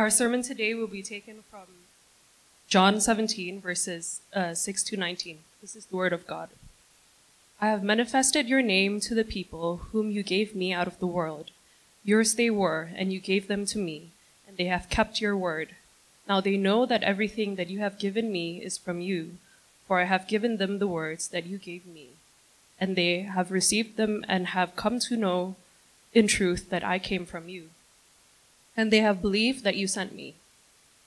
Our sermon today will be taken from John 17, verses uh, 6 to 19. This is the word of God. I have manifested your name to the people whom you gave me out of the world. Yours they were, and you gave them to me, and they have kept your word. Now they know that everything that you have given me is from you, for I have given them the words that you gave me. And they have received them and have come to know in truth that I came from you. And they have believed that you sent me.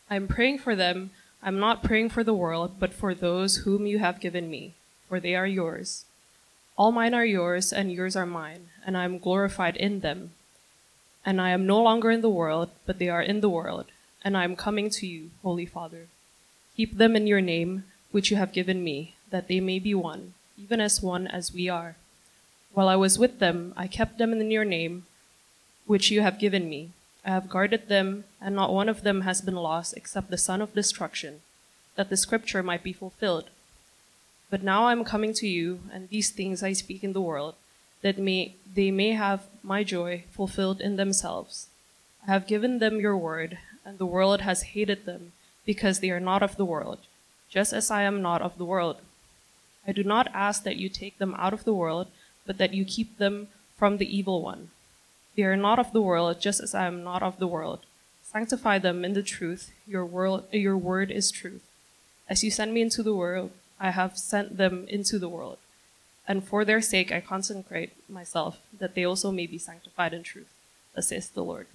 I am praying for them. I'm not praying for the world, but for those whom you have given me, for they are yours. All mine are yours, and yours are mine, and I am glorified in them. And I am no longer in the world, but they are in the world, and I am coming to you, Holy Father. Keep them in your name, which you have given me, that they may be one, even as one as we are. While I was with them, I kept them in your name, which you have given me. I have guarded them, and not one of them has been lost except the son of destruction, that the scripture might be fulfilled. But now I am coming to you, and these things I speak in the world, that may, they may have my joy fulfilled in themselves. I have given them your word, and the world has hated them, because they are not of the world, just as I am not of the world. I do not ask that you take them out of the world, but that you keep them from the evil one. They are not of the world, just as I am not of the world. Sanctify them in the truth. Your, world, your word is truth. As you send me into the world, I have sent them into the world. And for their sake I consecrate myself, that they also may be sanctified in truth. Thus says the Lord.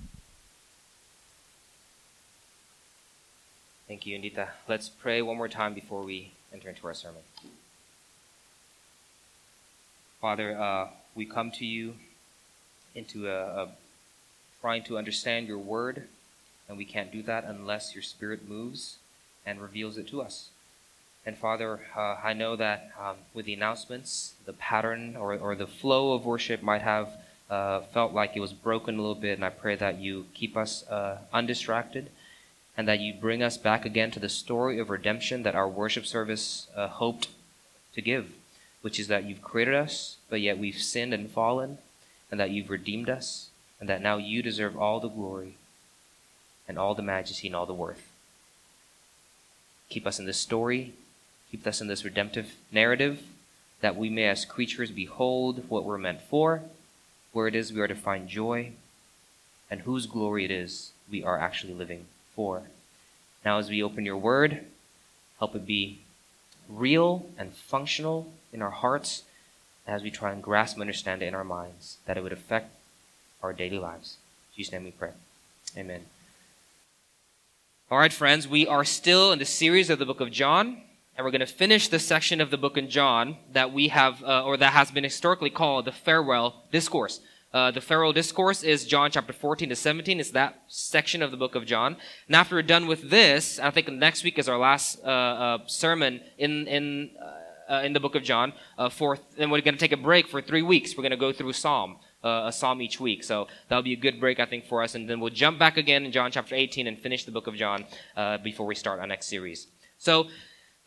Thank you, Indita. Let's pray one more time before we enter into our sermon. Father, uh, we come to you into a, a trying to understand your word, and we can't do that unless your spirit moves and reveals it to us. And Father, uh, I know that um, with the announcements, the pattern or, or the flow of worship might have uh, felt like it was broken a little bit, and I pray that you keep us uh, undistracted and that you bring us back again to the story of redemption that our worship service uh, hoped to give, which is that you've created us, but yet we've sinned and fallen, and that you've redeemed us, and that now you deserve all the glory and all the majesty and all the worth. Keep us in this story Keep us in this redemptive narrative, that we may, as creatures, behold what we're meant for, where it is we are to find joy, and whose glory it is we are actually living for. Now, as we open your word, help it be real and functional in our hearts as we try and grasp and understand it in our minds, that it would affect our daily lives. In Jesus' name we pray. Amen. All right, friends, we are still in the series of the book of John and we're going to finish the section of the book in John that we have, uh, or that has been historically called the farewell discourse. Uh, the farewell discourse is John chapter 14 to 17. It's that section of the book of John. And after we're done with this, I think next week is our last uh, uh sermon in in uh, uh, in the book of John. for and we're going to take a break for three weeks. We're going to go through Psalm. a psalm each week. So that'll be a good break, I think, for us. And then we'll jump back again in John chapter 18 and finish the book of John before we start our next series. So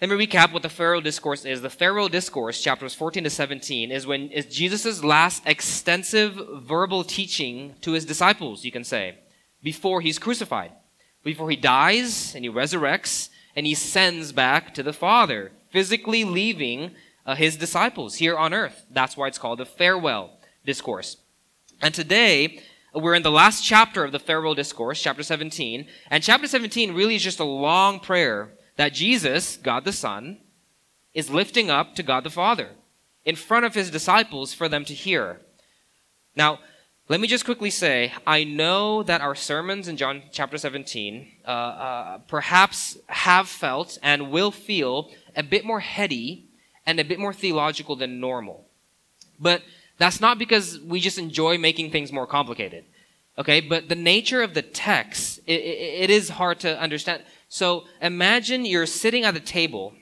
let me recap what the farewell discourse is. The farewell discourse, chapters 14 to 17, is when is Jesus' last extensive verbal teaching to his disciples, you can say, before he's crucified, before he dies and he resurrects and he sends back to the Father, physically leaving uh, his disciples here on earth. That's why it's called the farewell discourse. And today, we're in the last chapter of the farewell discourse, chapter 17, and chapter 17 really is just a long prayer that Jesus, God the Son, is lifting up to God the Father in front of his disciples for them to hear. Now, let me just quickly say, I know that our sermons in John chapter 17 uh, uh, perhaps have felt and will feel a bit more heady and a bit more theological than normal. But that's not because we just enjoy making things more complicated. Okay, but the nature of the text, it, it, it is hard to understand. So imagine you're sitting at a table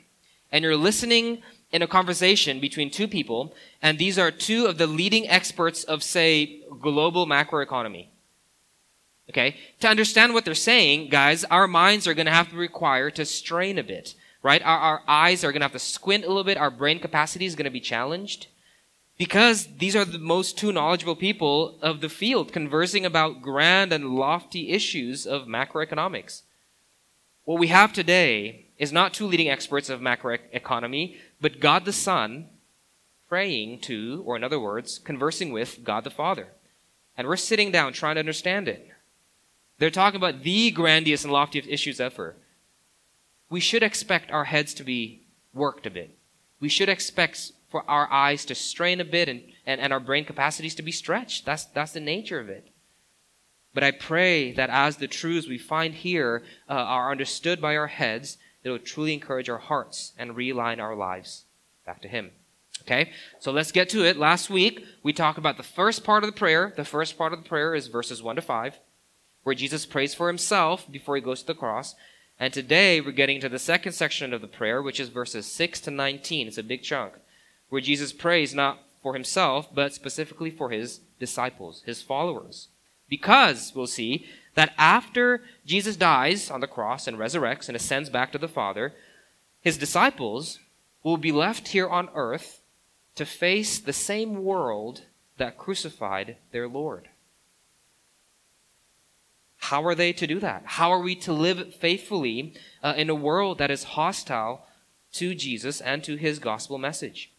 and you're listening in a conversation between two people, and these are two of the leading experts of, say, global macroeconomy. Okay? To understand what they're saying, guys, our minds are going to have to require to strain a bit, right? Our, our eyes are going to have to squint a little bit. Our brain capacity is going to be challenged Because these are the most two knowledgeable people of the field conversing about grand and lofty issues of macroeconomics. What we have today is not two leading experts of macroeconomy, but God the Son praying to, or in other words, conversing with God the Father. And we're sitting down trying to understand it. They're talking about the grandiose and loftiest issues ever. We should expect our heads to be worked a bit. We should expect for our eyes to strain a bit and, and, and our brain capacities to be stretched. That's, that's the nature of it. But I pray that as the truths we find here uh, are understood by our heads, it will truly encourage our hearts and realign our lives back to Him. Okay? So let's get to it. Last week, we talked about the first part of the prayer. The first part of the prayer is verses 1 to 5, where Jesus prays for Himself before He goes to the cross. And today, we're getting to the second section of the prayer, which is verses 6 to 19. It's a big chunk where Jesus prays not for himself, but specifically for his disciples, his followers. Because, we'll see, that after Jesus dies on the cross and resurrects and ascends back to the Father, his disciples will be left here on earth to face the same world that crucified their Lord. How are they to do that? How are we to live faithfully uh, in a world that is hostile to Jesus and to his gospel message?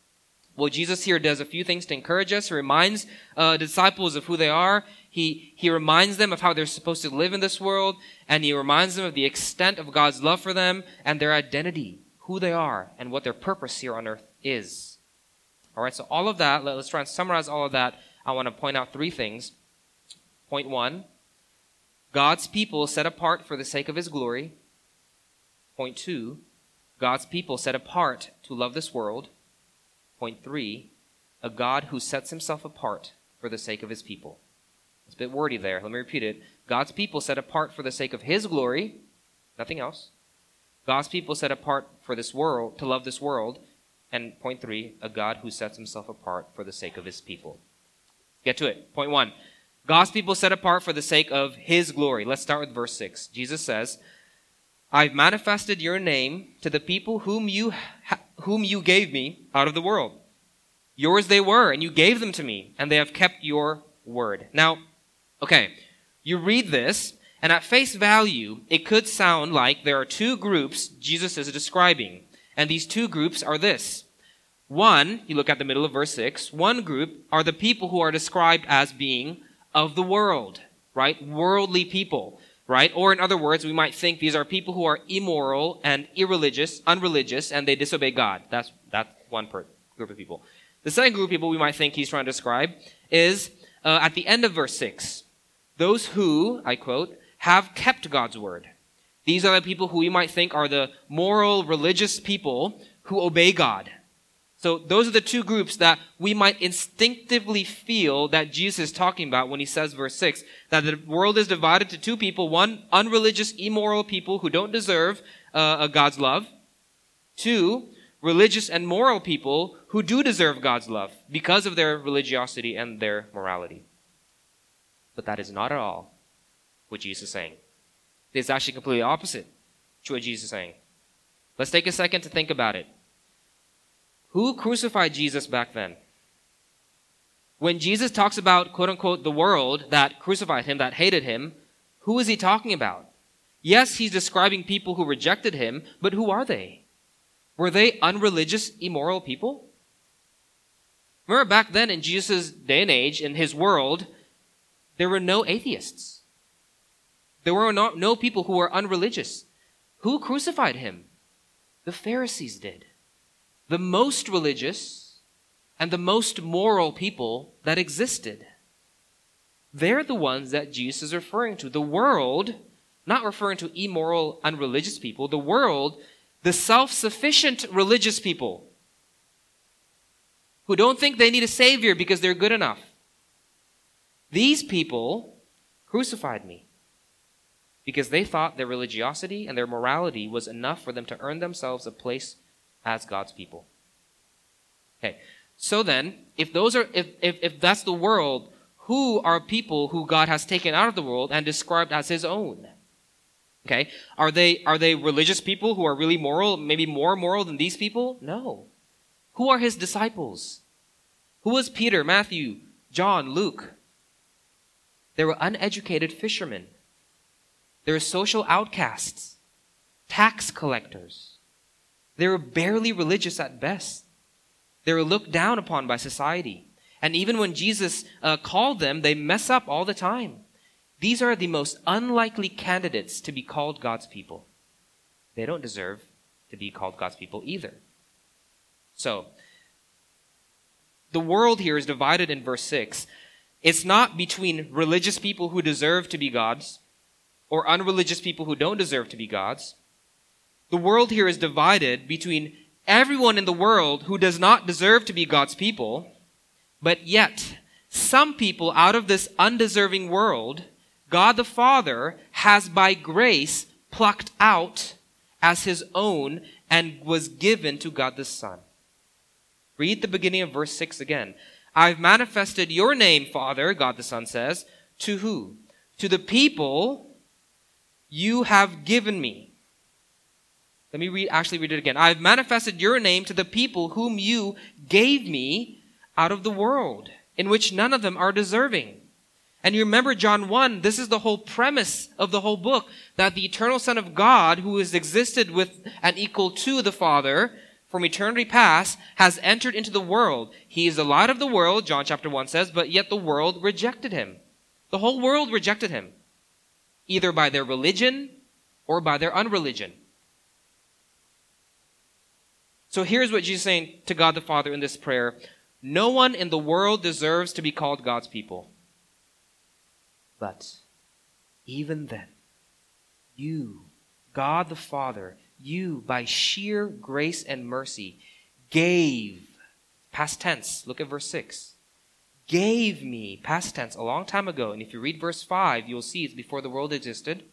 Well, Jesus here does a few things to encourage us. He reminds uh, disciples of who they are. He, he reminds them of how they're supposed to live in this world, and he reminds them of the extent of God's love for them and their identity, who they are, and what their purpose here on earth is. All right, so all of that, let, us try and summarize all of that. I want to point out three things. Point one God's people set apart for the sake of his glory. Point two God's people set apart to love this world. Point three, a God who sets himself apart for the sake of his people. It's a bit wordy there. Let me repeat it. God's people set apart for the sake of his glory, nothing else. God's people set apart for this world, to love this world. And point three, a God who sets himself apart for the sake of his people. Get to it. Point one. God's people set apart for the sake of his glory. Let's start with verse 6. Jesus says, I've manifested your name to the people whom you ha- whom you gave me out of the world. Yours they were, and you gave them to me, and they have kept your word. Now, okay, you read this, and at face value, it could sound like there are two groups Jesus is describing. And these two groups are this. One, you look at the middle of verse 6, one group are the people who are described as being of the world, right? Worldly people right? Or in other words, we might think these are people who are immoral and irreligious, unreligious, and they disobey God. That's, that's one per, group of people. The second group of people we might think he's trying to describe is uh, at the end of verse 6. Those who, I quote, have kept God's word. These are the people who we might think are the moral, religious people who obey God. So those are the two groups that we might instinctively feel that Jesus is talking about when he says verse 6, that the world is divided to two people, one, unreligious, immoral people who don't deserve uh, God's love. Two, religious and moral people who do deserve God's love because of their religiosity and their morality. But that is not at all what Jesus is saying. It's actually completely opposite to what Jesus is saying. Let's take a second to think about it. Who crucified Jesus back then? When Jesus talks about, quote unquote, the world that crucified him, that hated him, who is he talking about? Yes, he's describing people who rejected him, but who are they? Were they unreligious, immoral people? Remember back then in Jesus' day and age, in his world, there were no atheists. There were no, no people who were unreligious. Who crucified him? The Pharisees did the most religious and the most moral people that existed. They're the ones that Jesus is referring to. The world, not referring to immoral, unreligious people, the world, the self sufficient religious people who don't think they need a savior because they're good enough. These people crucified me because they thought their religiosity and their morality was enough for them to earn themselves a place as God's people. Okay. So then, if those are if, if, if that's the world, who are people who God has taken out of the world and described as his own? Okay? Are they are they religious people who are really moral, maybe more moral than these people? No. Who are his disciples? Who was Peter, Matthew, John, Luke? They were uneducated fishermen. They were social outcasts, tax collectors. They were barely religious at best. They were looked down upon by society. And even when Jesus uh, called them, they mess up all the time. These are the most unlikely candidates to be called God's people. They don't deserve to be called God's people either. So, the world here is divided in verse 6. It's not between religious people who deserve to be gods or unreligious people who don't deserve to be gods. The world here is divided between everyone in the world who does not deserve to be God's people, but yet some people out of this undeserving world, God the Father has by grace plucked out as his own and was given to God the Son. Read the beginning of verse 6 again. I've manifested your name, Father, God the Son says, to who? To the people you have given me let me read, actually read it again. I have manifested your name to the people whom you gave me out of the world, in which none of them are deserving. And you remember John 1, this is the whole premise of the whole book, that the eternal Son of God, who has existed with and equal to the Father from eternity past, has entered into the world. He is the light of the world, John chapter 1 says, but yet the world rejected him. The whole world rejected him, either by their religion or by their unreligion. So here's what Jesus is saying to God the Father in this prayer. No one in the world deserves to be called God's people. But even then, you, God the Father, you, by sheer grace and mercy, gave, past tense, look at verse 6, gave me, past tense, a long time ago, and if you read verse 5, you'll see it's before the world existed,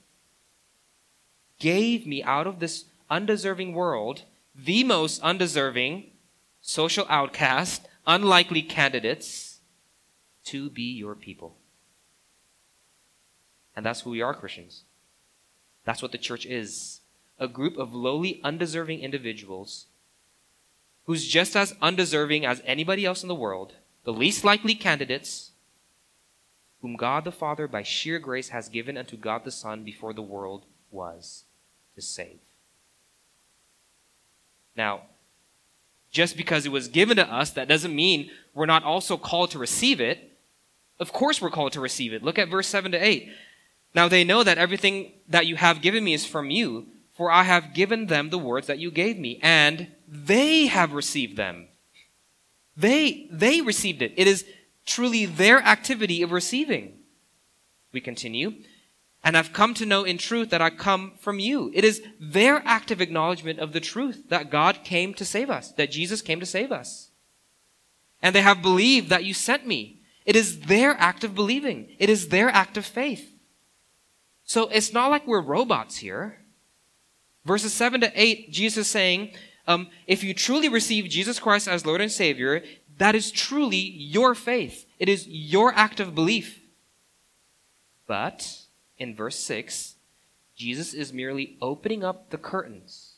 gave me out of this undeserving world the most undeserving, social outcast, unlikely candidates to be your people. And that's who we are, Christians. That's what the church is a group of lowly, undeserving individuals who's just as undeserving as anybody else in the world, the least likely candidates, whom God the Father, by sheer grace, has given unto God the Son before the world was to save. Now, just because it was given to us, that doesn't mean we're not also called to receive it. Of course, we're called to receive it. Look at verse 7 to 8. Now they know that everything that you have given me is from you, for I have given them the words that you gave me, and they have received them. They, they received it. It is truly their activity of receiving. We continue and I've come to know in truth that I come from you. It is their active acknowledgement of the truth that God came to save us, that Jesus came to save us. And they have believed that you sent me. It is their act of believing. It is their act of faith. So it's not like we're robots here. Verses 7 to 8, Jesus is saying, um, if you truly receive Jesus Christ as Lord and Savior, that is truly your faith. It is your act of belief. But in verse 6, Jesus is merely opening up the curtains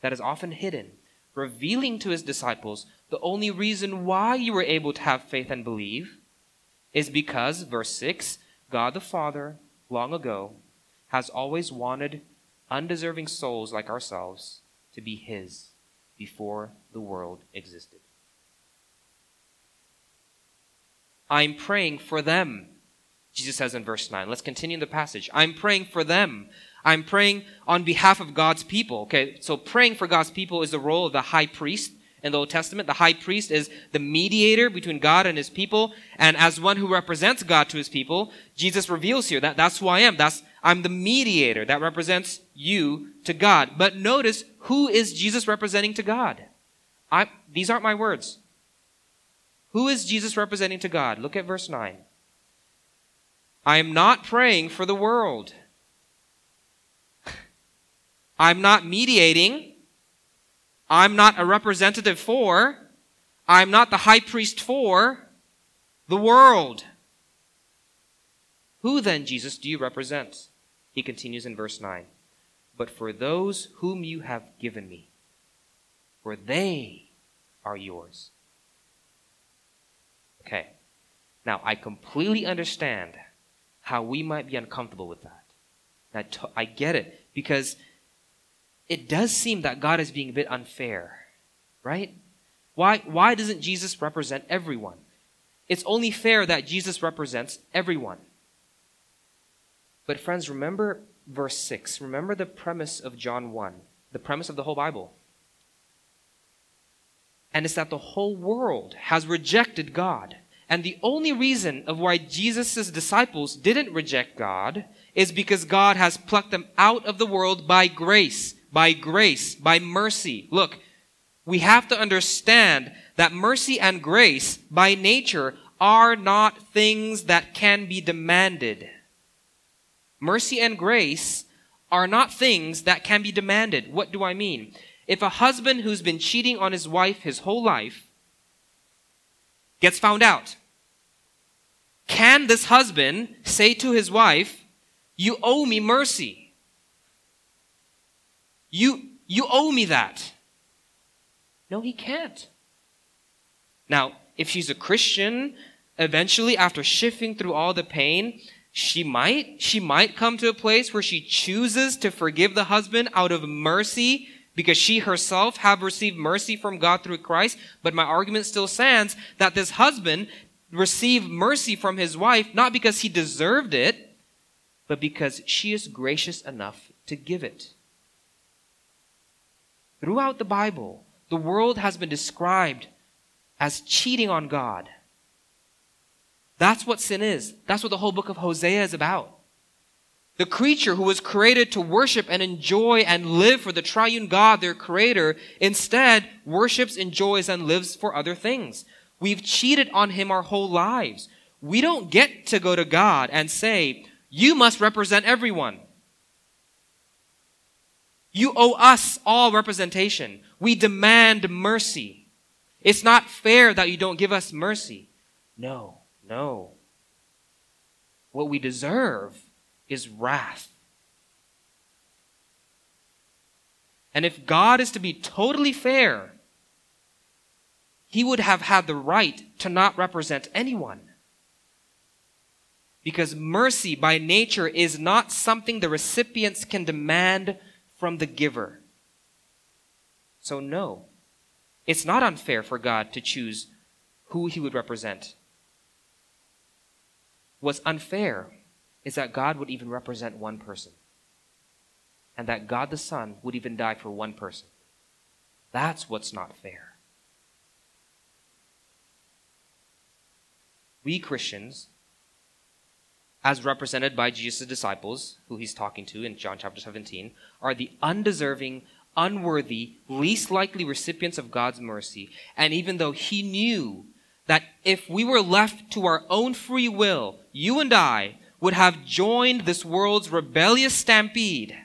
that is often hidden, revealing to his disciples the only reason why you were able to have faith and believe is because, verse 6, God the Father, long ago, has always wanted undeserving souls like ourselves to be his before the world existed. I'm praying for them Jesus says in verse 9. Let's continue the passage. I'm praying for them. I'm praying on behalf of God's people. Okay, so praying for God's people is the role of the high priest in the Old Testament. The high priest is the mediator between God and his people. And as one who represents God to his people, Jesus reveals here that that's who I am. That's, I'm the mediator that represents you to God. But notice, who is Jesus representing to God? I, these aren't my words. Who is Jesus representing to God? Look at verse 9. I am not praying for the world. I'm not mediating. I'm not a representative for. I'm not the high priest for the world. Who then, Jesus, do you represent? He continues in verse 9. But for those whom you have given me, for they are yours. Okay. Now, I completely understand how we might be uncomfortable with that. I, I get it because it does seem that God is being a bit unfair, right? Why, why doesn't Jesus represent everyone? It's only fair that Jesus represents everyone. But, friends, remember verse 6. Remember the premise of John 1, the premise of the whole Bible. And it's that the whole world has rejected God. And the only reason of why Jesus' disciples didn't reject God is because God has plucked them out of the world by grace, by grace, by mercy. Look, we have to understand that mercy and grace by nature are not things that can be demanded. Mercy and grace are not things that can be demanded. What do I mean? If a husband who's been cheating on his wife his whole life gets found out, can this husband say to his wife, You owe me mercy? You, you owe me that. No, he can't. Now, if she's a Christian, eventually, after shifting through all the pain, she might, she might come to a place where she chooses to forgive the husband out of mercy because she herself have received mercy from God through Christ. But my argument still stands that this husband received mercy from his wife not because he deserved it, but because she is gracious enough to give it. Throughout the Bible, the world has been described as cheating on God. That's what sin is. That's what the whole book of Hosea is about. The creature who was created to worship and enjoy and live for the triune God, their creator, instead worships, enjoys, and lives for other things. We've cheated on him our whole lives. We don't get to go to God and say, you must represent everyone. You owe us all representation. We demand mercy. It's not fair that you don't give us mercy. No. No. What we deserve is wrath. And if God is to be totally fair, he would have had the right to not represent anyone. Because mercy by nature is not something the recipients can demand from the giver. So, no, it's not unfair for God to choose who he would represent. What's unfair is that God would even represent one person. And that God the Son would even die for one person. That's what's not fair. We Christians, as represented by Jesus' disciples, who he's talking to in John chapter 17, are the undeserving, unworthy, least likely recipients of God's mercy. And even though he knew that if we were left to our own free will, you and I would have joined this world's rebellious stampede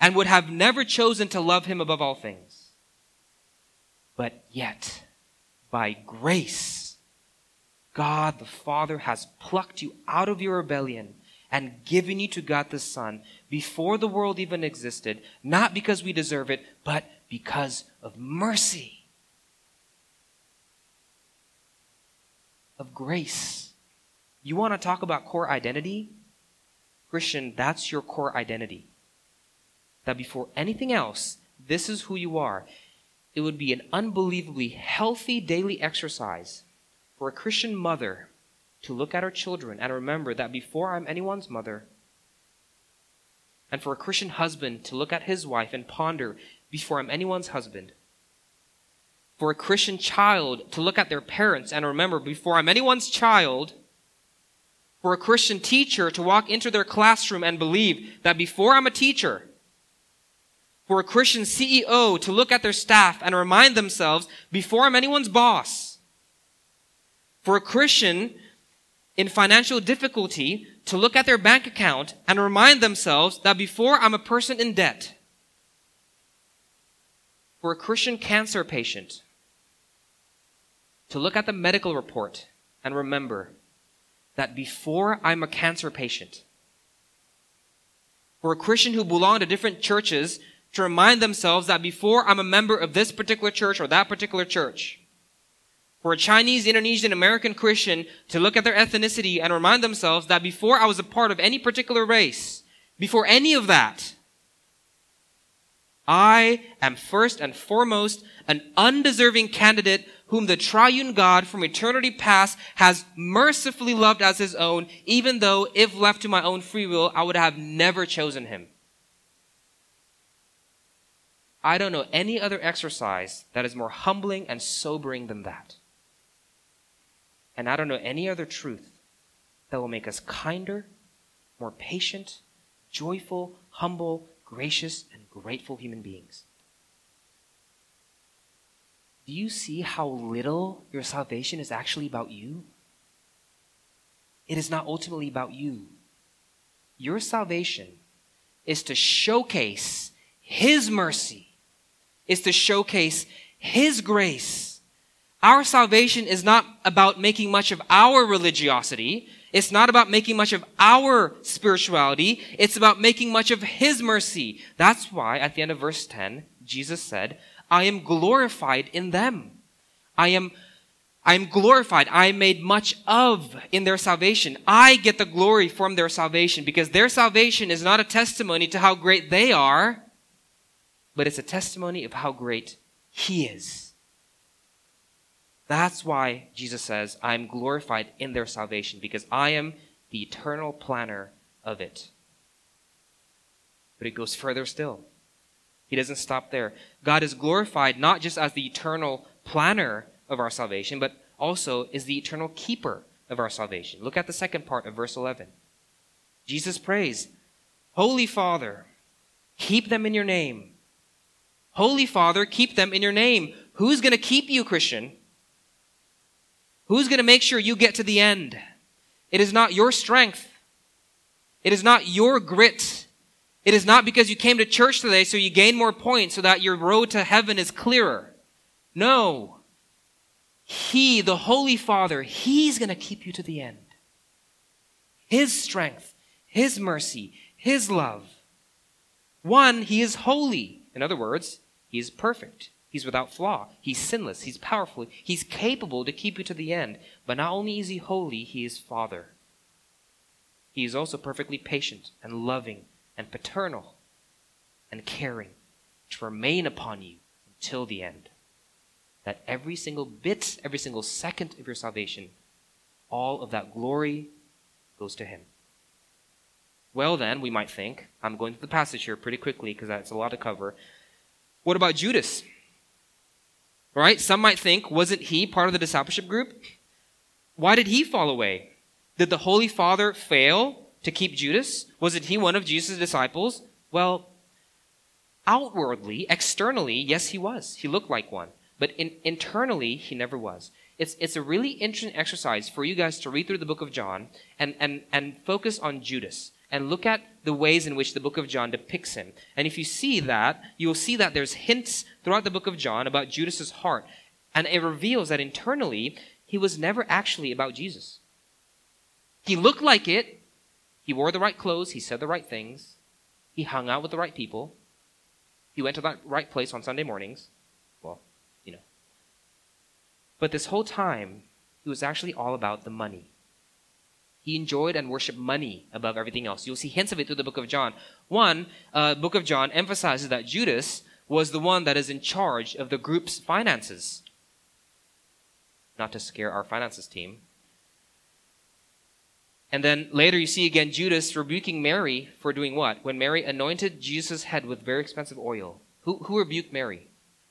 and would have never chosen to love him above all things. But yet, by grace, God the Father has plucked you out of your rebellion and given you to God the Son before the world even existed, not because we deserve it, but because of mercy. of grace. You want to talk about core identity? Christian, that's your core identity. That before anything else, this is who you are. It would be an unbelievably healthy daily exercise for a Christian mother to look at her children and remember that before I'm anyone's mother, and for a Christian husband to look at his wife and ponder before I'm anyone's husband, for a Christian child to look at their parents and remember, before I'm anyone's child, for a Christian teacher to walk into their classroom and believe that before I'm a teacher, for a Christian CEO to look at their staff and remind themselves, before I'm anyone's boss, for a Christian in financial difficulty to look at their bank account and remind themselves that before I'm a person in debt, for a Christian cancer patient to look at the medical report and remember that before I'm a cancer patient, for a Christian who belonged to different churches to remind themselves that before I'm a member of this particular church or that particular church, for a Chinese, Indonesian, American Christian to look at their ethnicity and remind themselves that before I was a part of any particular race, before any of that, I am first and foremost an undeserving candidate whom the triune God from eternity past has mercifully loved as his own, even though if left to my own free will, I would have never chosen him. I don't know any other exercise that is more humbling and sobering than that. And I don't know any other truth that will make us kinder, more patient, joyful, humble, gracious, and grateful human beings. Do you see how little your salvation is actually about you? It is not ultimately about you. Your salvation is to showcase His mercy, is to showcase His grace. Our salvation is not about making much of our religiosity. It's not about making much of our spirituality. It's about making much of His mercy. That's why at the end of verse 10, Jesus said, I am glorified in them. I am, I am glorified. I am made much of in their salvation. I get the glory from their salvation because their salvation is not a testimony to how great they are, but it's a testimony of how great He is. That's why Jesus says, I am glorified in their salvation because I am the eternal planner of it. But it goes further still. He doesn't stop there. God is glorified not just as the eternal planner of our salvation, but also is the eternal keeper of our salvation. Look at the second part of verse 11. Jesus prays, Holy Father, keep them in your name. Holy Father, keep them in your name. Who's going to keep you, Christian? Who's going to make sure you get to the end? It is not your strength. It is not your grit. It is not because you came to church today so you gain more points so that your road to heaven is clearer. No. He, the Holy Father, He's going to keep you to the end. His strength, His mercy, His love. One, He is holy. In other words, He is perfect. He's without flaw. He's sinless. He's powerful. He's capable to keep you to the end. But not only is He holy, He is Father. He is also perfectly patient and loving and paternal and caring to remain upon you until the end. That every single bit, every single second of your salvation, all of that glory goes to Him. Well, then, we might think, I'm going through the passage here pretty quickly because that's a lot to cover. What about Judas? Right? Some might think, wasn't he part of the discipleship group? Why did he fall away? Did the Holy Father fail to keep Judas? Wasn't he one of Jesus' disciples? Well, outwardly, externally, yes, he was. He looked like one. But in, internally, he never was. It's, it's a really interesting exercise for you guys to read through the book of John and, and, and focus on Judas and look at the ways in which the book of John depicts him. And if you see that, you will see that there's hints throughout the book of John about Judas's heart. And it reveals that internally, he was never actually about Jesus. He looked like it, he wore the right clothes. He said the right things. He hung out with the right people. He went to the right place on Sunday mornings. Well, you know. But this whole time, he was actually all about the money. He enjoyed and worshiped money above everything else. You'll see hints of it through the book of John. One, uh, book of John emphasizes that Judas was the one that is in charge of the group's finances. Not to scare our finances team, and then later you see again Judas rebuking Mary for doing what? When Mary anointed Jesus' head with very expensive oil. Who, who rebuked Mary?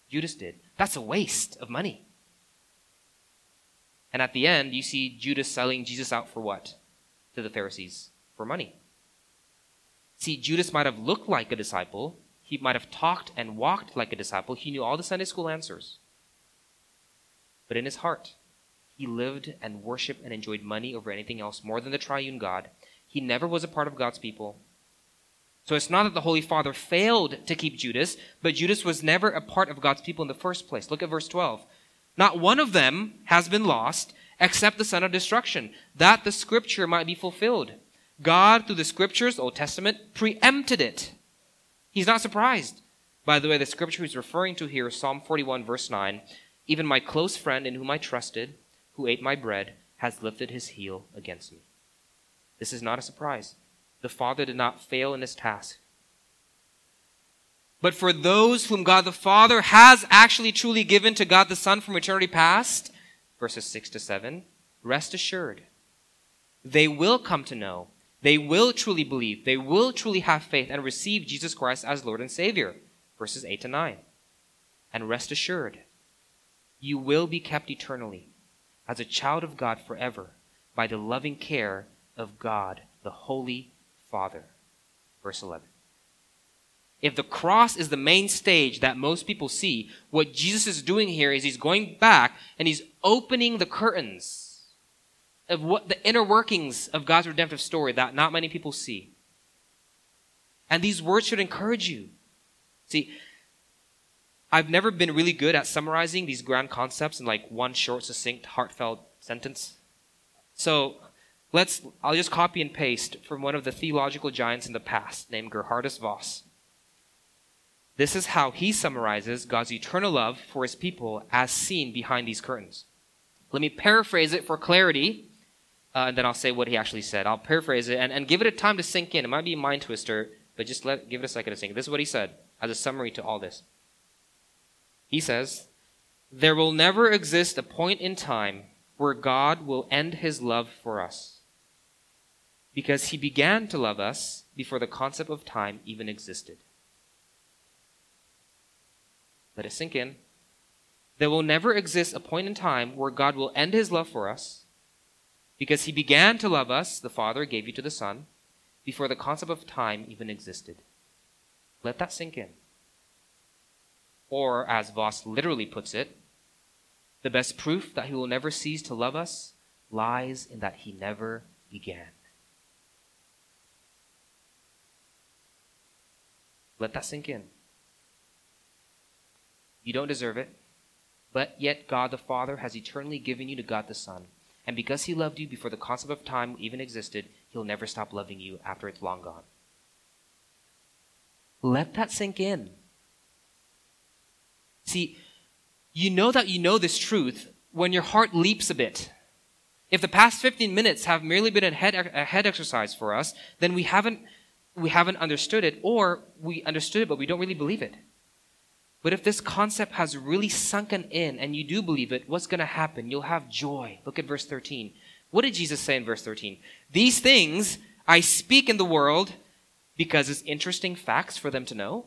Judas did. That's a waste of money. And at the end, you see Judas selling Jesus out for what? To the Pharisees. For money. See, Judas might have looked like a disciple. He might have talked and walked like a disciple. He knew all the Sunday school answers. But in his heart, he lived and worshiped and enjoyed money over anything else more than the triune God. He never was a part of God's people. So it's not that the Holy Father failed to keep Judas, but Judas was never a part of God's people in the first place. Look at verse 12. Not one of them has been lost except the son of destruction, that the scripture might be fulfilled. God, through the scriptures, Old Testament, preempted it. He's not surprised. By the way, the scripture he's referring to here, Psalm 41, verse 9, Even my close friend in whom I trusted, who ate my bread, has lifted his heel against me. This is not a surprise. The Father did not fail in his task. But for those whom God the Father has actually truly given to God the Son from eternity past, verses 6 to 7, rest assured, they will come to know, they will truly believe, they will truly have faith and receive Jesus Christ as Lord and Savior, verses 8 to 9. And rest assured, you will be kept eternally as a child of God forever by the loving care of God, the Holy Father. Verse 11. If the cross is the main stage that most people see, what Jesus is doing here is he's going back and he's opening the curtains of what the inner workings of God's redemptive story that not many people see. And these words should encourage you. See, I've never been really good at summarizing these grand concepts in like one short, succinct, heartfelt sentence. So let's, I'll just copy and paste from one of the theological giants in the past named Geerhardus Vos. This is how he summarizes God's eternal love for his people as seen behind these curtains. Let me paraphrase it for clarity, uh, and then I'll say what he actually said. I'll paraphrase it and, and give it a time to sink in. It might be a mind twister, but just let give it a second to sink. This is what he said as a summary to all this. He says, There will never exist a point in time where God will end his love for us because he began to love us before the concept of time even existed. Let it sink in. There will never exist a point in time where God will end his love for us because he began to love us, the Father gave you to the Son, before the concept of time even existed. Let that sink in. Or, as Vos literally puts it, the best proof that he will never cease to love us lies in that he never began. Let that sink in. You don't deserve it, but yet God the Father has eternally given you to God the Son. And because he loved you before the concept of time even existed, he'll never stop loving you after it's long gone. Let that sink in. See, you know that you know this truth when your heart leaps a bit. If the past 15 minutes have merely been a head, a head exercise for us, then we haven't, we haven't understood it, or we understood it, but we don't really believe it. But if this concept has really sunken in and you do believe it, what's going to happen? You'll have joy. Look at verse 13. What did Jesus say in verse 13? These things I speak in the world because it's interesting facts for them to know.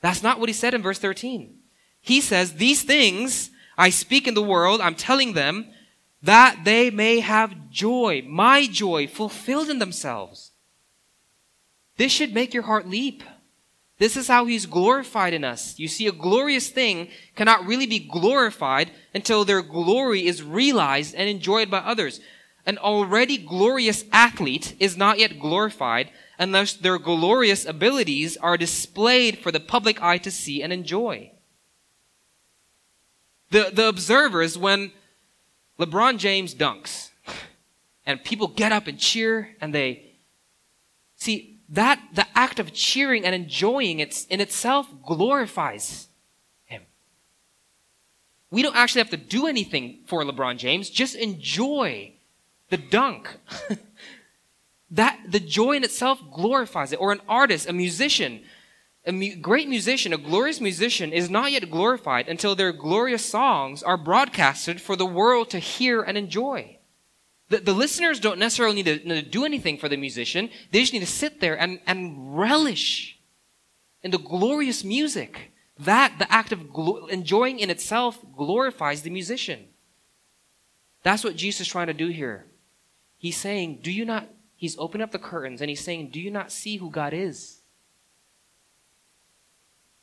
That's not what he said in verse 13. He says, These things I speak in the world, I'm telling them that they may have joy, my joy, fulfilled in themselves. This should make your heart leap. This is how he's glorified in us. You see, a glorious thing cannot really be glorified until their glory is realized and enjoyed by others. An already glorious athlete is not yet glorified unless their glorious abilities are displayed for the public eye to see and enjoy. The, the observers, when LeBron James dunks, and people get up and cheer, and they see that the act of cheering and enjoying it in itself glorifies him. We don't actually have to do anything for LeBron James, just enjoy the dunk. that the joy in itself glorifies it. Or an artist, a musician, a mu- great musician, a glorious musician is not yet glorified until their glorious songs are broadcasted for the world to hear and enjoy. The, the listeners don't necessarily need to, need to do anything for the musician. They just need to sit there and, and relish in the glorious music. That, the act of glo- enjoying in itself, glorifies the musician. That's what Jesus is trying to do here. He's saying, Do you not, he's opening up the curtains and he's saying, Do you not see who God is?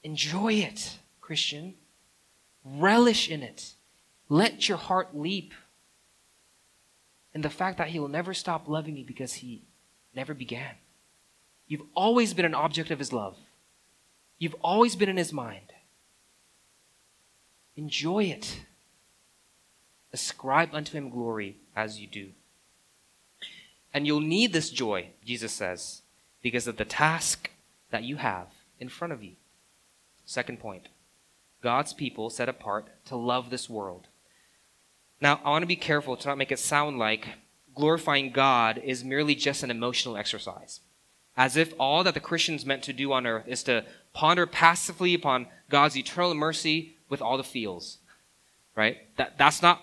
Enjoy it, Christian. Relish in it. Let your heart leap and the fact that he will never stop loving you because he never began. You've always been an object of his love. You've always been in his mind. Enjoy it. Ascribe unto him glory as you do. And you'll need this joy, Jesus says, because of the task that you have in front of you. Second point God's people set apart to love this world. Now, I want to be careful to not make it sound like glorifying God is merely just an emotional exercise. As if all that the Christian's meant to do on earth is to ponder passively upon God's eternal mercy with all the feels. Right? That, that's not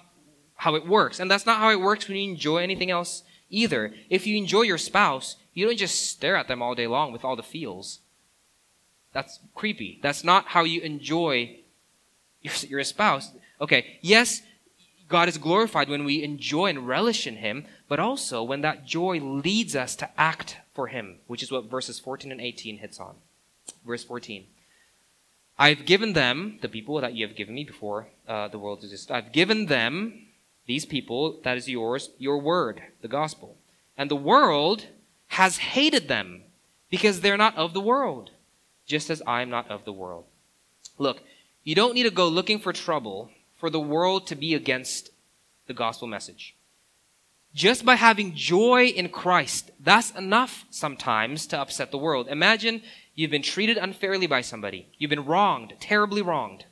how it works. And that's not how it works when you enjoy anything else either. If you enjoy your spouse, you don't just stare at them all day long with all the feels. That's creepy. That's not how you enjoy your, your spouse. Okay, yes, God is glorified when we enjoy and relish in Him, but also when that joy leads us to act for Him, which is what verses 14 and 18 hits on. Verse 14. I've given them, the people that you have given me before uh, the world existed, I've given them, these people, that is yours, your word, the gospel. And the world has hated them because they're not of the world, just as I am not of the world. Look, you don't need to go looking for trouble for the world to be against the gospel message. Just by having joy in Christ, that's enough sometimes to upset the world. Imagine you've been treated unfairly by somebody. You've been wronged, terribly wronged.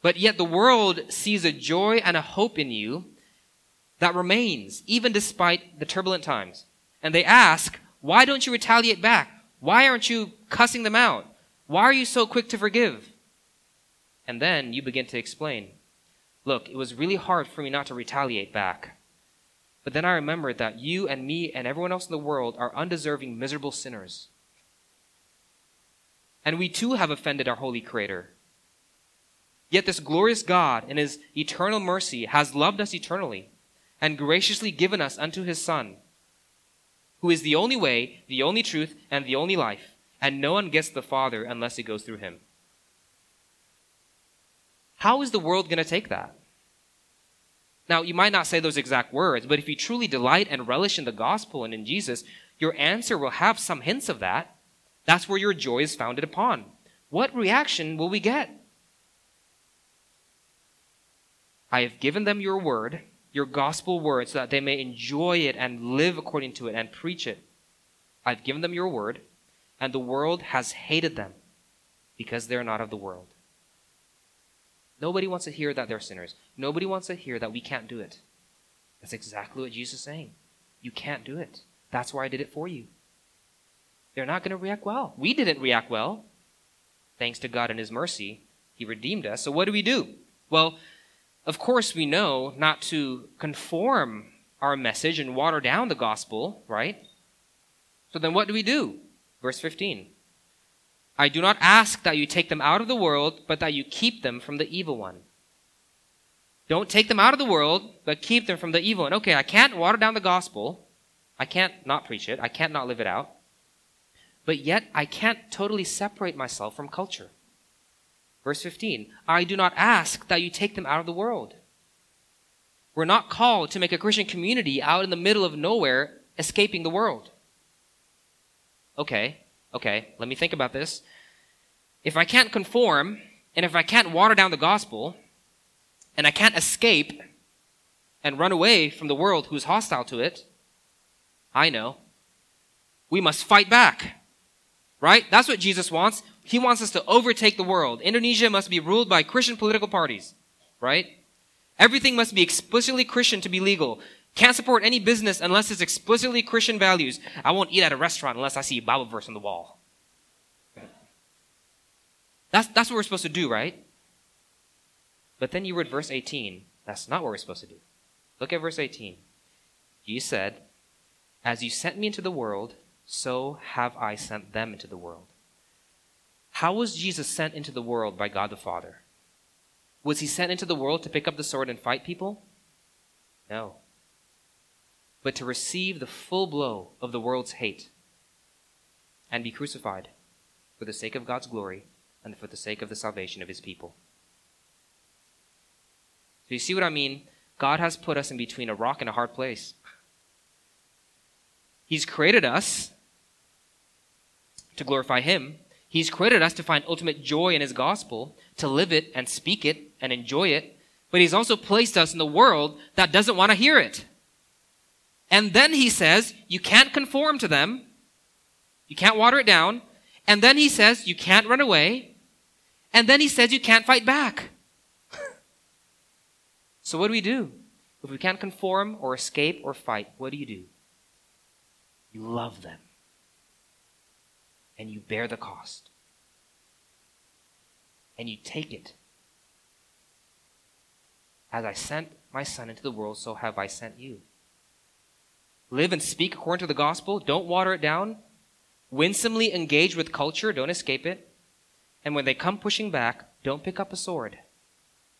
But yet the world sees a joy and a hope in you that remains, even despite the turbulent times. And they ask, why don't you retaliate back? Why aren't you cussing them out? Why are you so quick to forgive? And then you begin to explain, look, it was really hard for me not to retaliate back. But then I remembered that you and me and everyone else in the world are undeserving, miserable sinners. And we too have offended our holy Creator. Yet this glorious God, in His eternal mercy, has loved us eternally and graciously given us unto His Son, who is the only way, the only truth, and the only life. And no one gets the Father unless it goes through Him. How is the world going to take that? Now, you might not say those exact words, but if you truly delight and relish in the gospel and in Jesus, your answer will have some hints of that. That's where your joy is founded upon. What reaction will we get? I have given them your word, your gospel word, so that they may enjoy it and live according to it and preach it. I've given them your word, and the world has hated them because they're not of the world. Nobody wants to hear that they're sinners. Nobody wants to hear that we can't do it. That's exactly what Jesus is saying. You can't do it. That's why I did it for you. They're not going to react well. We didn't react well. Thanks to God and His mercy, He redeemed us. So what do we do? Well, of course, we know not to conform our message and water down the gospel, right? So then what do we do? Verse 15. I do not ask that you take them out of the world, but that you keep them from the evil one. Don't take them out of the world, but keep them from the evil one. Okay, I can't water down the gospel. I can't not preach it. I can't not live it out. But yet, I can't totally separate myself from culture. Verse 15 I do not ask that you take them out of the world. We're not called to make a Christian community out in the middle of nowhere escaping the world. Okay, okay, let me think about this. If I can't conform, and if I can't water down the gospel, and I can't escape and run away from the world who's hostile to it, I know. We must fight back. Right? That's what Jesus wants. He wants us to overtake the world. Indonesia must be ruled by Christian political parties. Right? Everything must be explicitly Christian to be legal. Can't support any business unless it's explicitly Christian values. I won't eat at a restaurant unless I see a Bible verse on the wall. That's, that's what we're supposed to do, right? But then you read verse 18. That's not what we're supposed to do. Look at verse 18. He said, As you sent me into the world, so have I sent them into the world. How was Jesus sent into the world by God the Father? Was he sent into the world to pick up the sword and fight people? No but to receive the full blow of the world's hate and be crucified for the sake of God's glory and for the sake of the salvation of his people. So you see what I mean? God has put us in between a rock and a hard place. He's created us to glorify him. He's created us to find ultimate joy in his gospel, to live it and speak it and enjoy it. But he's also placed us in the world that doesn't want to hear it. And then he says, you can't conform to them. You can't water it down. And then he says, you can't run away. And then he says you can't fight back. so what do we do? If we can't conform or escape or fight, what do you do? You love them. And you bear the cost. And you take it. As I sent my son into the world, so have I sent you. Live and speak according to the gospel. Don't water it down. Winsomely engage with culture. Don't escape it. And when they come pushing back, don't pick up a sword.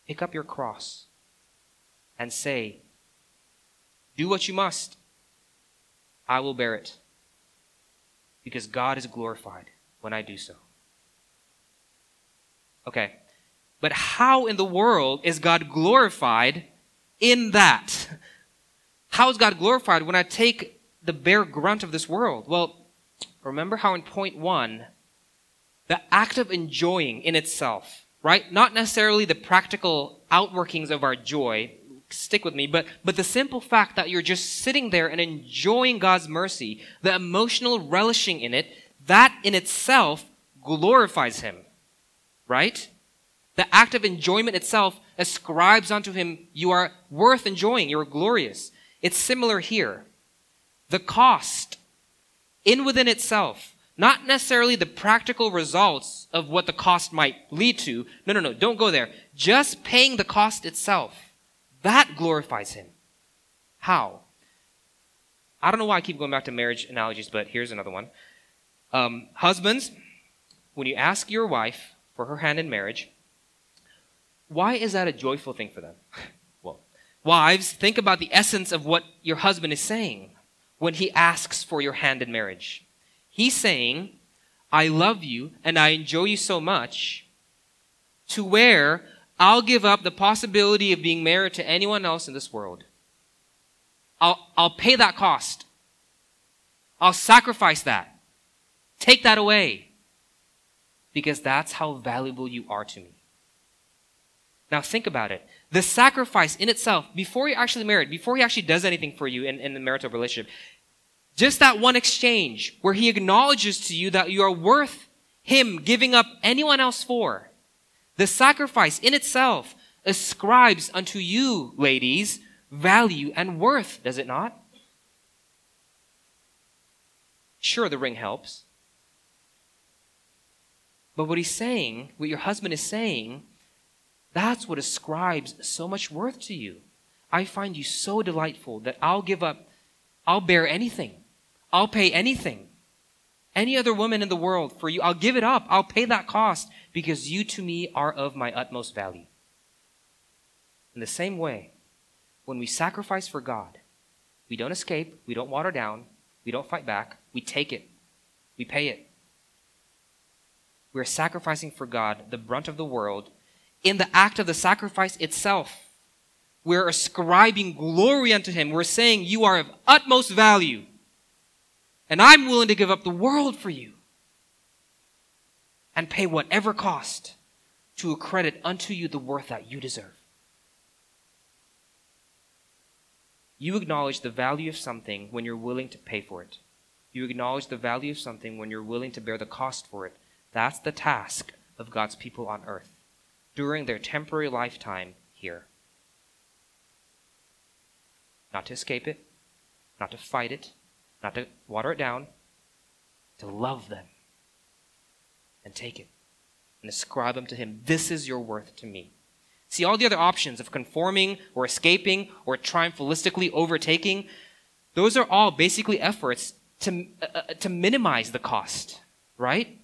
Pick up your cross and say, Do what you must. I will bear it. Because God is glorified when I do so. Okay. But how in the world is God glorified in that? How is God glorified when I take the bare grunt of this world? Well, remember how in point one, the act of enjoying in itself, right? Not necessarily the practical outworkings of our joy, stick with me, but, but the simple fact that you're just sitting there and enjoying God's mercy, the emotional relishing in it, that in itself glorifies Him, right? The act of enjoyment itself ascribes unto Him, you are worth enjoying, you are glorious. It's similar here. The cost, in within itself, not necessarily the practical results of what the cost might lead to. No, no, no, don't go there. Just paying the cost itself. That glorifies Him. How? I don't know why I keep going back to marriage analogies, but here's another one. Um, husbands, when you ask your wife for her hand in marriage, why is that a joyful thing for them? Wives, think about the essence of what your husband is saying when he asks for your hand in marriage. He's saying, I love you and I enjoy you so much to where I'll give up the possibility of being married to anyone else in this world. I'll, I'll pay that cost. I'll sacrifice that. Take that away. Because that's how valuable you are to me. Now think about it. The sacrifice in itself, before you're actually married, before he actually does anything for you in, in the marital relationship, just that one exchange where he acknowledges to you that you are worth him giving up anyone else for. The sacrifice in itself ascribes unto you, ladies, value and worth, does it not? Sure, the ring helps. But what he's saying, what your husband is saying, that's what ascribes so much worth to you. I find you so delightful that I'll give up, I'll bear anything. I'll pay anything. Any other woman in the world for you, I'll give it up. I'll pay that cost because you to me are of my utmost value. In the same way, when we sacrifice for God, we don't escape, we don't water down, we don't fight back, we take it, we pay it. We're sacrificing for God the brunt of the world in the act of the sacrifice itself. We're ascribing glory unto him. We're saying, You are of utmost value. And I'm willing to give up the world for you and pay whatever cost to accredit unto you the worth that you deserve. You acknowledge the value of something when you're willing to pay for it. You acknowledge the value of something when you're willing to bear the cost for it. That's the task of God's people on earth during their temporary lifetime here. Not to escape it, not to fight it, not to water it down, to love them and take it and ascribe them to Him. This is your worth to me. See, all the other options of conforming or escaping or triumphalistically overtaking, those are all basically efforts to, uh, uh to minimize the cost, right?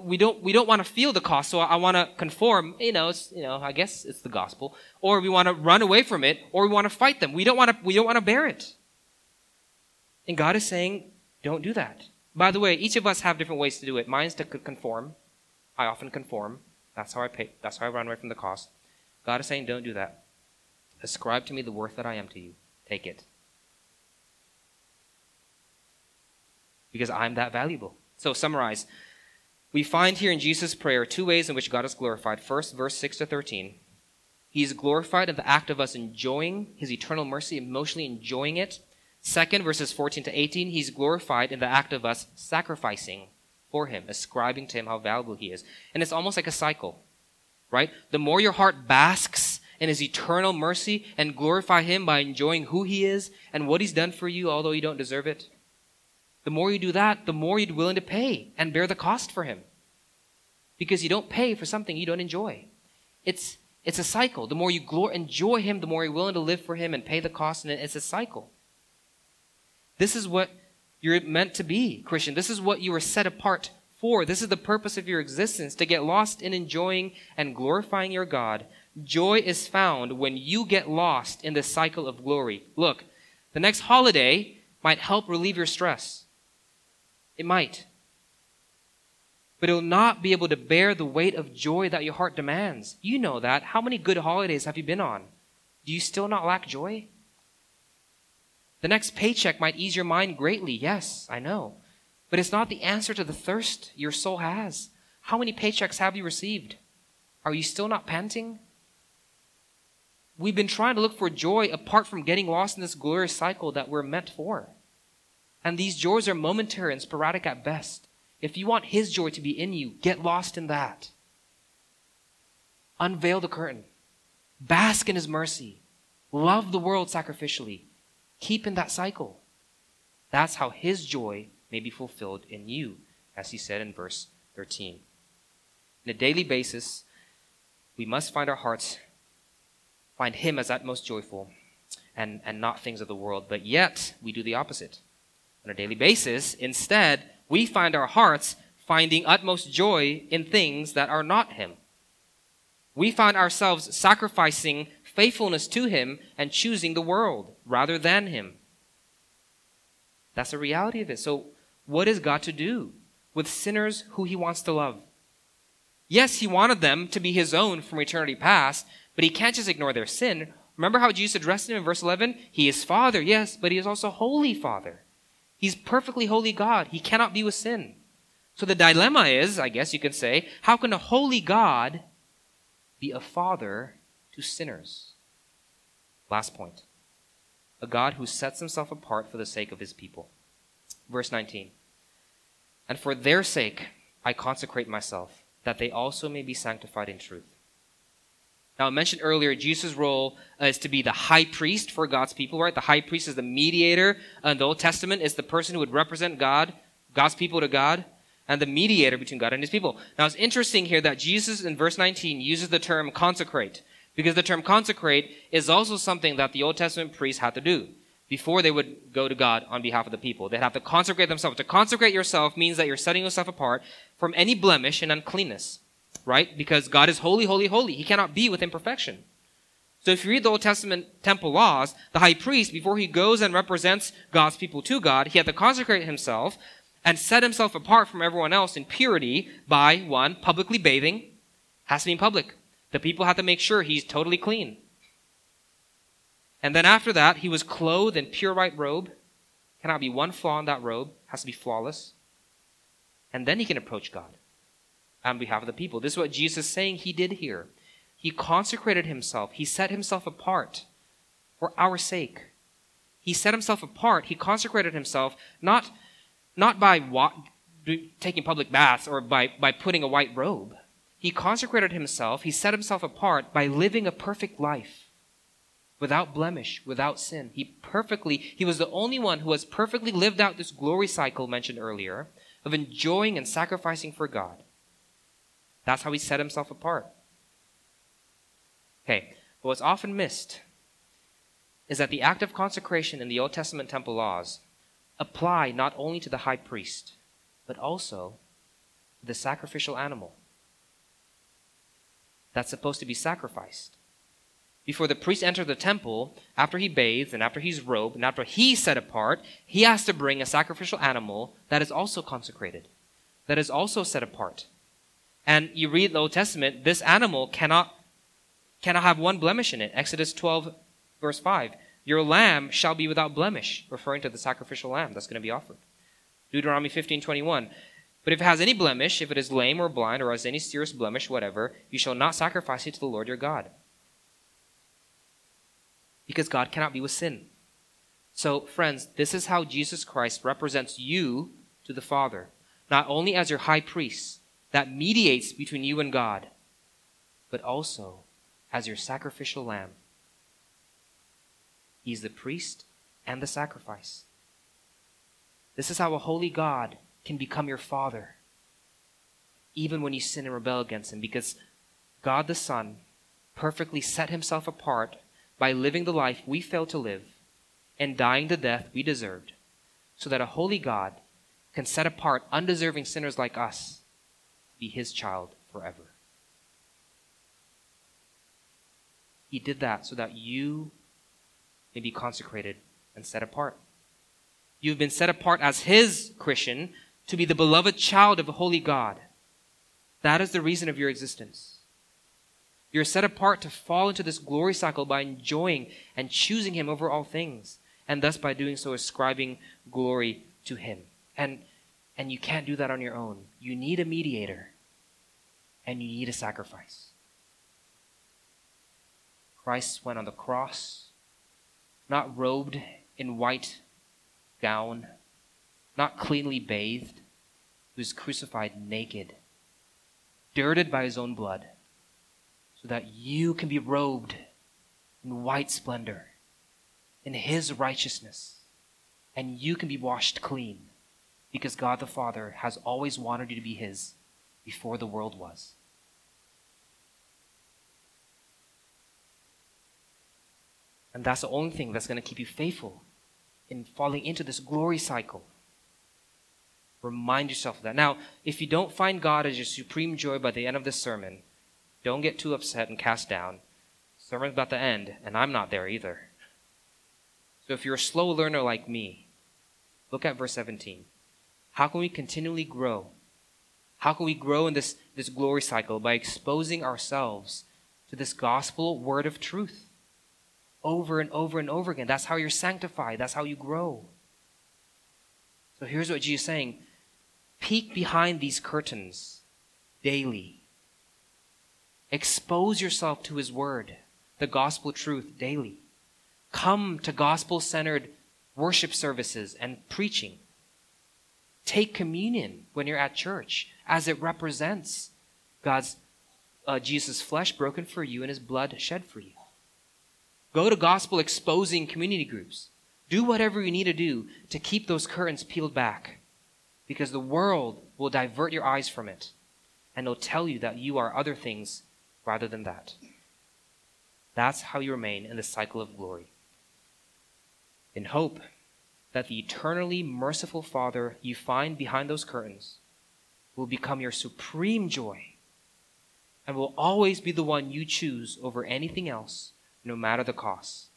We don't we don't want to feel the cost, so I, I want to conform. You know, it's, you know, I guess it's the gospel. Or we want to run away from it, or we want to fight them. We don't want to we don't want to bear it. And God is saying, don't do that. By the way, each of us have different ways to do it. Mine's to conform. I often conform. That's how I pay. That's how I run away from the cost. God is saying, don't do that. Ascribe to me the worth that I am to you. Take it. Because I'm that valuable. So summarize. We find here in Jesus' prayer two ways in which God is glorified. First, verse 6 to 13. He is glorified in the act of us enjoying his eternal mercy, emotionally enjoying it. Second, verses 14 to 18, he's glorified in the act of us sacrificing for him, ascribing to him how valuable he is. And it's almost like a cycle. right? The more your heart basks in his eternal mercy and glorify him by enjoying who he is and what he's done for you, although you don't deserve it, the more you do that, the more you're willing to pay and bear the cost for him. Because you don't pay for something you don't enjoy. It's, it's a cycle. The more you glor- enjoy him, the more you're willing to live for him and pay the cost, and it's a cycle. This is what you're meant to be, Christian. This is what you were set apart for. This is the purpose of your existence, to get lost in enjoying and glorifying your God. Joy is found when you get lost in the cycle of glory. Look, the next holiday might help relieve your stress. It might. But it will not be able to bear the weight of joy that your heart demands. You know that. How many good holidays have you been on? Do you still not lack joy? The next paycheck might ease your mind greatly. Yes, I know. But it's not the answer to the thirst your soul has. How many paychecks have you received? Are you still not panting? We've been trying to look for joy apart from getting lost in this glorious cycle that we're meant for. And these joys are momentary and sporadic at best. If you want His joy to be in you, get lost in that. Unveil the curtain. Bask in His mercy. Love the world sacrificially. Keep in that cycle. That's how His joy may be fulfilled in you, as He said in verse 13. On a daily basis, we must find our hearts, find Him as utmost joyful, and, and not things of the world. But yet, we do the opposite. On a daily basis, instead, we find our hearts finding utmost joy in things that are not Him. We find ourselves sacrificing faithfulness to Him and choosing the world rather than Him. That's the reality of it. So, what is God to do with sinners who He wants to love? Yes, He wanted them to be His own from eternity past, but He can't just ignore their sin. Remember how Jesus addressed Him in verse 11? He is Father, yes, but He is also Holy Father. He's perfectly holy God. He cannot be with sin. So the dilemma is, I guess you could say, how can a holy God be a father to sinners? Last point. A God who sets himself apart for the sake of his people. Verse 19. And for their sake I consecrate myself, that they also may be sanctified in truth. Now, I mentioned earlier, Jesus' role uh, is to be the high priest for God's people, right? The high priest is the mediator. In the Old Testament is the person who would represent God, God's people to God, and the mediator between God and his people. Now, it's interesting here that Jesus in verse 19 uses the term consecrate, because the term consecrate is also something that the Old Testament priests had to do before they would go to God on behalf of the people. They'd have to consecrate themselves. To consecrate yourself means that you're setting yourself apart from any blemish and uncleanness right? Because God is holy, holy, holy. He cannot be with imperfection. So if you read the Old Testament temple laws, the high priest, before he goes and represents God's people to God, he had to consecrate himself and set himself apart from everyone else in purity by one, publicly bathing, has to be in public. The people have to make sure he's totally clean. And then after that, he was clothed in pure white robe. Cannot be one flaw in that robe. Has to be flawless. And then he can approach God on behalf of the people. This is what Jesus is saying he did here. He consecrated himself, he set himself apart for our sake. He set himself apart, he consecrated himself not, not by wa- taking public baths or by, by putting a white robe. He consecrated himself, he set himself apart by living a perfect life without blemish, without sin. He perfectly, he was the only one who has perfectly lived out this glory cycle mentioned earlier of enjoying and sacrificing for God. That's how he set himself apart. Okay, but what's often missed is that the act of consecration in the Old Testament temple laws apply not only to the high priest, but also the sacrificial animal that's supposed to be sacrificed. Before the priest enters the temple, after he bathes and after he's robed and after he's set apart, he has to bring a sacrificial animal that is also consecrated, that is also set apart. And you read the Old Testament, this animal cannot, cannot have one blemish in it. Exodus 12, verse 5. Your lamb shall be without blemish, referring to the sacrificial lamb that's going to be offered. Deuteronomy 15, 21. But if it has any blemish, if it is lame or blind or has any serious blemish, whatever, you shall not sacrifice it to the Lord your God. Because God cannot be with sin. So, friends, this is how Jesus Christ represents you to the Father, not only as your high priest, that mediates between you and God, but also as your sacrificial lamb. He's the priest and the sacrifice. This is how a holy God can become your father, even when you sin and rebel against him, because God the Son perfectly set himself apart by living the life we failed to live and dying the death we deserved, so that a holy God can set apart undeserving sinners like us be his child forever. He did that so that you may be consecrated and set apart. You've been set apart as his Christian to be the beloved child of a holy God. That is the reason of your existence. You're set apart to fall into this glory cycle by enjoying and choosing him over all things and thus by doing so ascribing glory to him. And and you can't do that on your own. You need a mediator and you need a sacrifice. Christ went on the cross, not robed in white gown, not cleanly bathed. He was crucified naked, dirted by his own blood, so that you can be robed in white splendor in His righteousness, and you can be washed clean because God the Father has always wanted you to be His before the world was. And that's the only thing that's going to keep you faithful in falling into this glory cycle. Remind yourself of that. Now, if you don't find God as your supreme joy by the end of this sermon, don't get too upset and cast down. sermon's about to end, and I'm not there either. So if you're a slow learner like me, look at verse 17. How can we continually grow? How can we grow in this, this glory cycle? By exposing ourselves to this gospel word of truth over and over and over again. That's how you're sanctified, that's how you grow. So here's what Jesus is saying peek behind these curtains daily. Expose yourself to his word, the gospel truth daily. Come to gospel centered worship services and preaching. Take communion when you're at church as it represents God's uh, Jesus' flesh broken for you and his blood shed for you. Go to gospel exposing community groups. Do whatever you need to do to keep those curtains peeled back because the world will divert your eyes from it and it'll tell you that you are other things rather than that. That's how you remain in the cycle of glory in hope that the eternally merciful Father you find behind those curtains will become your supreme joy and will always be the one you choose over anything else, no matter the cost,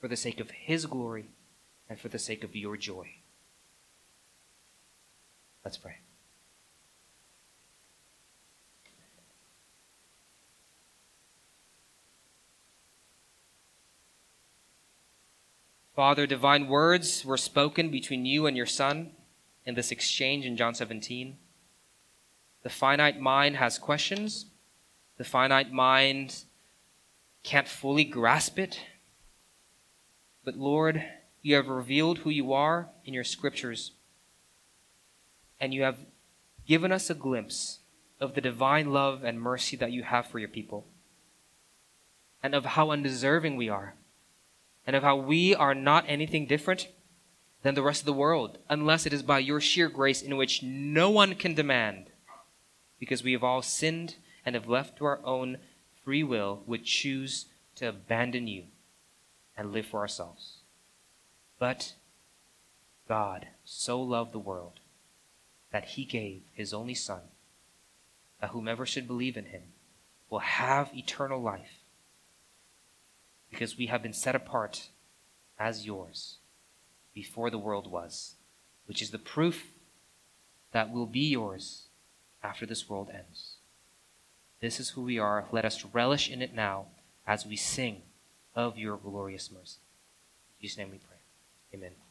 for the sake of His glory and for the sake of your joy. Let's pray. Father, divine words were spoken between you and your Son in this exchange in John 17. The finite mind has questions. The finite mind can't fully grasp it. But Lord, you have revealed who you are in your scriptures. And you have given us a glimpse of the divine love and mercy that you have for your people. And of how undeserving we are and of how we are not anything different than the rest of the world, unless it is by your sheer grace in which no one can demand, because we have all sinned and have left to our own free will, would choose to abandon you and live for ourselves. But God so loved the world that he gave his only Son, that whomever should believe in him will have eternal life because we have been set apart as yours before the world was, which is the proof that will be yours after this world ends. This is who we are. Let us relish in it now as we sing of your glorious mercy. In Jesus' name we pray. Amen.